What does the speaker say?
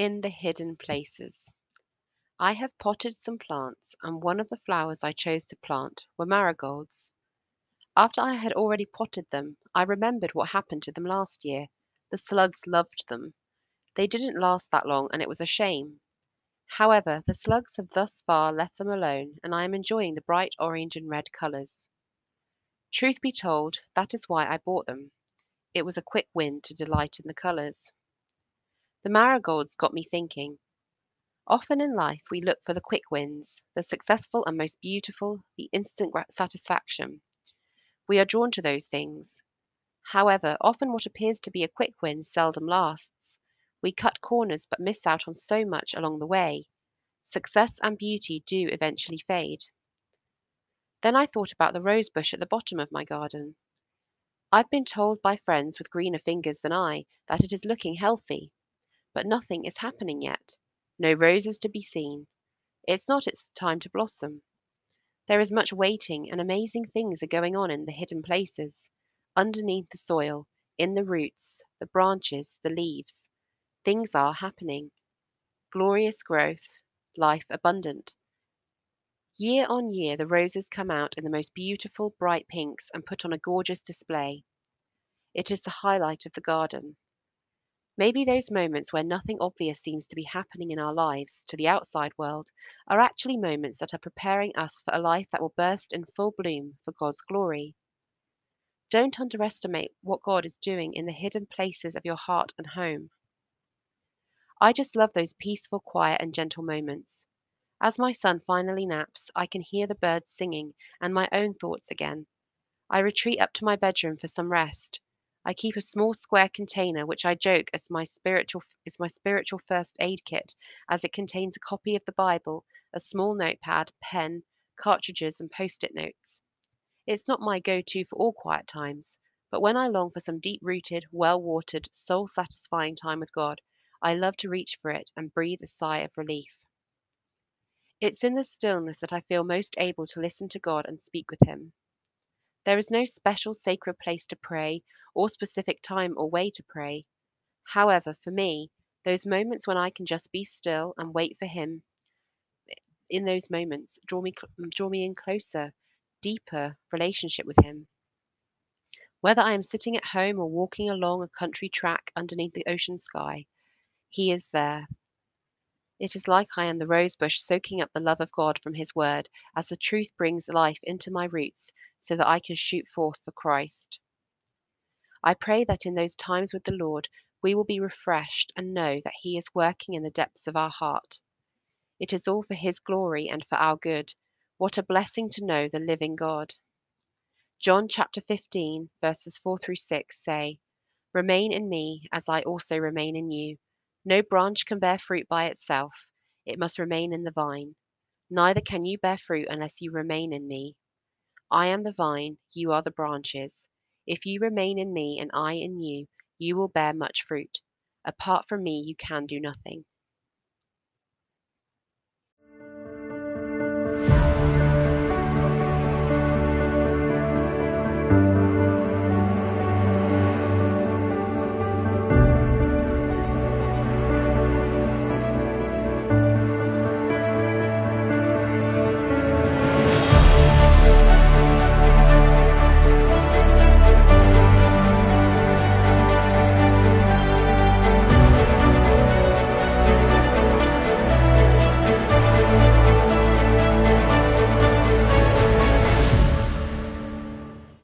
hidden places. I have potted some plants, and one of the flowers I chose to plant were marigolds. After I had already potted them, I remembered what happened to them last year. The slugs loved them. They didn't last that long, and it was a shame. However, the slugs have thus far left them alone, and I am enjoying the bright orange and red colours. Truth be told, that is why I bought them. It was a quick win to delight in the colours. The marigolds got me thinking. Often in life we look for the quick wins, the successful and most beautiful, the instant satisfaction. We are drawn to those things. However, often what appears to be a quick win seldom lasts. We cut corners but miss out on so much along the way. Success and beauty do eventually fade. Then I thought about the rose bush at the bottom of my garden. I've been told by friends with greener fingers than I that it is looking healthy, but nothing is happening yet. No roses to be seen. It's not its time to blossom. There is much waiting, and amazing things are going on in the hidden places, underneath the soil, in the roots, the branches, the leaves. Things are happening. Glorious growth, life abundant. Year on year the roses come out in the most beautiful bright pinks and put on a gorgeous display. It is the highlight of the garden. Maybe those moments where nothing obvious seems to be happening in our lives to the outside world are actually moments that are preparing us for a life that will burst in full bloom for God's glory. Don't underestimate what God is doing in the hidden places of your heart and home. I just love those peaceful, quiet, and gentle moments. As my son finally naps, I can hear the birds singing and my own thoughts again. I retreat up to my bedroom for some rest. I keep a small square container which I joke as my spiritual is my spiritual first aid kit, as it contains a copy of the Bible, a small notepad, pen, cartridges, and post-it notes. It's not my go-to for all quiet times, but when I long for some deep-rooted, well-watered, soul-satisfying time with God, I love to reach for it and breathe a sigh of relief. It's in the stillness that I feel most able to listen to God and speak with Him. There is no special sacred place to pray or specific time or way to pray. However, for me, those moments when I can just be still and wait for Him, eh, in those moments, draw me mm, draw me in closer, deeper relationship with Him. Whether I am sitting at home or walking along a country track underneath the ocean sky, He is there, it is like I am the rosebush soaking up the love of God from His word as the truth brings life into my roots so that I can shoot forth for Christ. I pray that in those times with the Lord, we will be refreshed and know that He is working in the depths of our heart. It is all for His glory and for our good. What a blessing to know the living God. John chapter 15, verses 4 through 6 say, Remain in me as I also remain in you. No branch can bear fruit by itself, it must remain in the vine. Neither can you bear fruit unless you remain in me. I am the vine, you are the branches. If you remain in me and I in you, you will bear much fruit. Apart from me, you can do nothing.